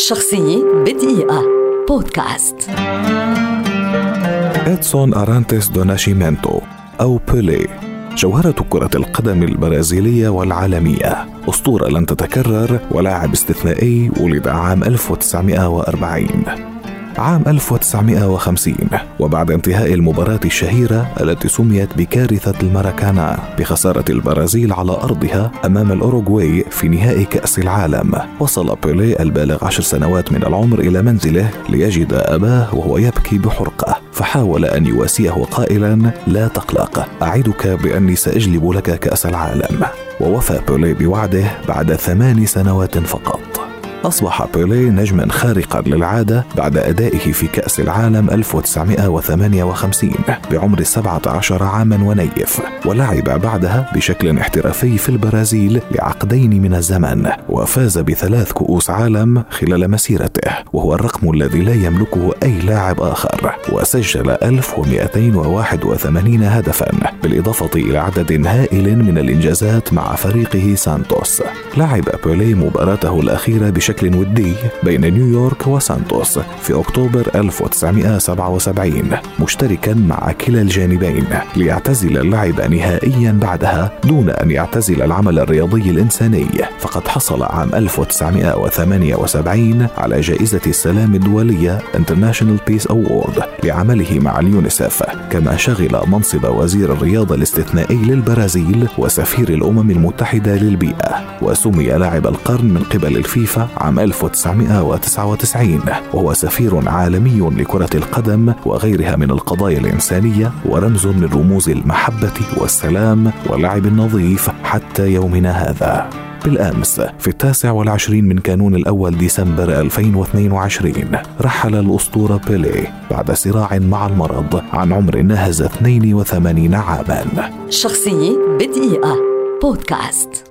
شخصية بدقيقة. بودكاست. إدسون أرانتيس دو ناشيمنتو أو بيلي جوهرة كرة القدم البرازيلية والعالمية. أسطورة لن تتكرر ولاعب استثنائي ولد عام 1940 عام 1950 وبعد انتهاء المباراة الشهيرة التي سميت بكارثة الماراكانا بخسارة البرازيل على أرضها أمام الأوروغواي في نهائي كأس العالم. وصل بيلي البالغ عشر سنوات من العمر إلى منزله ليجد أباه وهو يبكي بحرقة فحاول أن يواسيه قائلا لا تقلق أعدك بأني سأجلب لك كأس العالم. ووفى بيلي بوعده بعد ثمان سنوات فقط. أصبح بيليه نجما خارقا للعادة بعد أدائه في كأس العالم 1958 بعمر 17 عاما ونيف ولعب بعدها بشكل احترافي في البرازيل لعقدين من الزمن وفاز بثلاث كؤوس عالم خلال مسيرته وهو الرقم الذي لا يملكه أي لاعب آخر وسجل 1281 هدفا بالإضافة إلى عدد هائل من الإنجازات مع فريقه سانتوس. لعب بيليه مباراته الأخيرة بشكل بشكل ودي بين نيويورك وسانتوس في أكتوبر 1977 مشتركا مع كلا الجانبين ليعتزل اللعب نهائيا بعدها دون أن يعتزل العمل الرياضي الإنساني. فقد حصل عام 1978 على جائزة السلام الدولية International Peace Award لعمله مع اليونيسف كما شغل منصب وزير الرياضة الاستثنائي للبرازيل وسفير الأمم المتحدة للبيئة وسمي لاعب القرن من قبل الفيفا عام 1999 وهو سفير عالمي لكرة القدم وغيرها من القضايا الإنسانية ورمز من رموز المحبة والسلام واللعب النظيف حتى يومنا هذا. بالأمس في التاسع والعشرين من كانون الأول ديسمبر 2022 رحل الأسطورة بيلي بعد صراع مع المرض عن عمر ناهز 82 عاما. شخصية بدقيقة. بودكاست.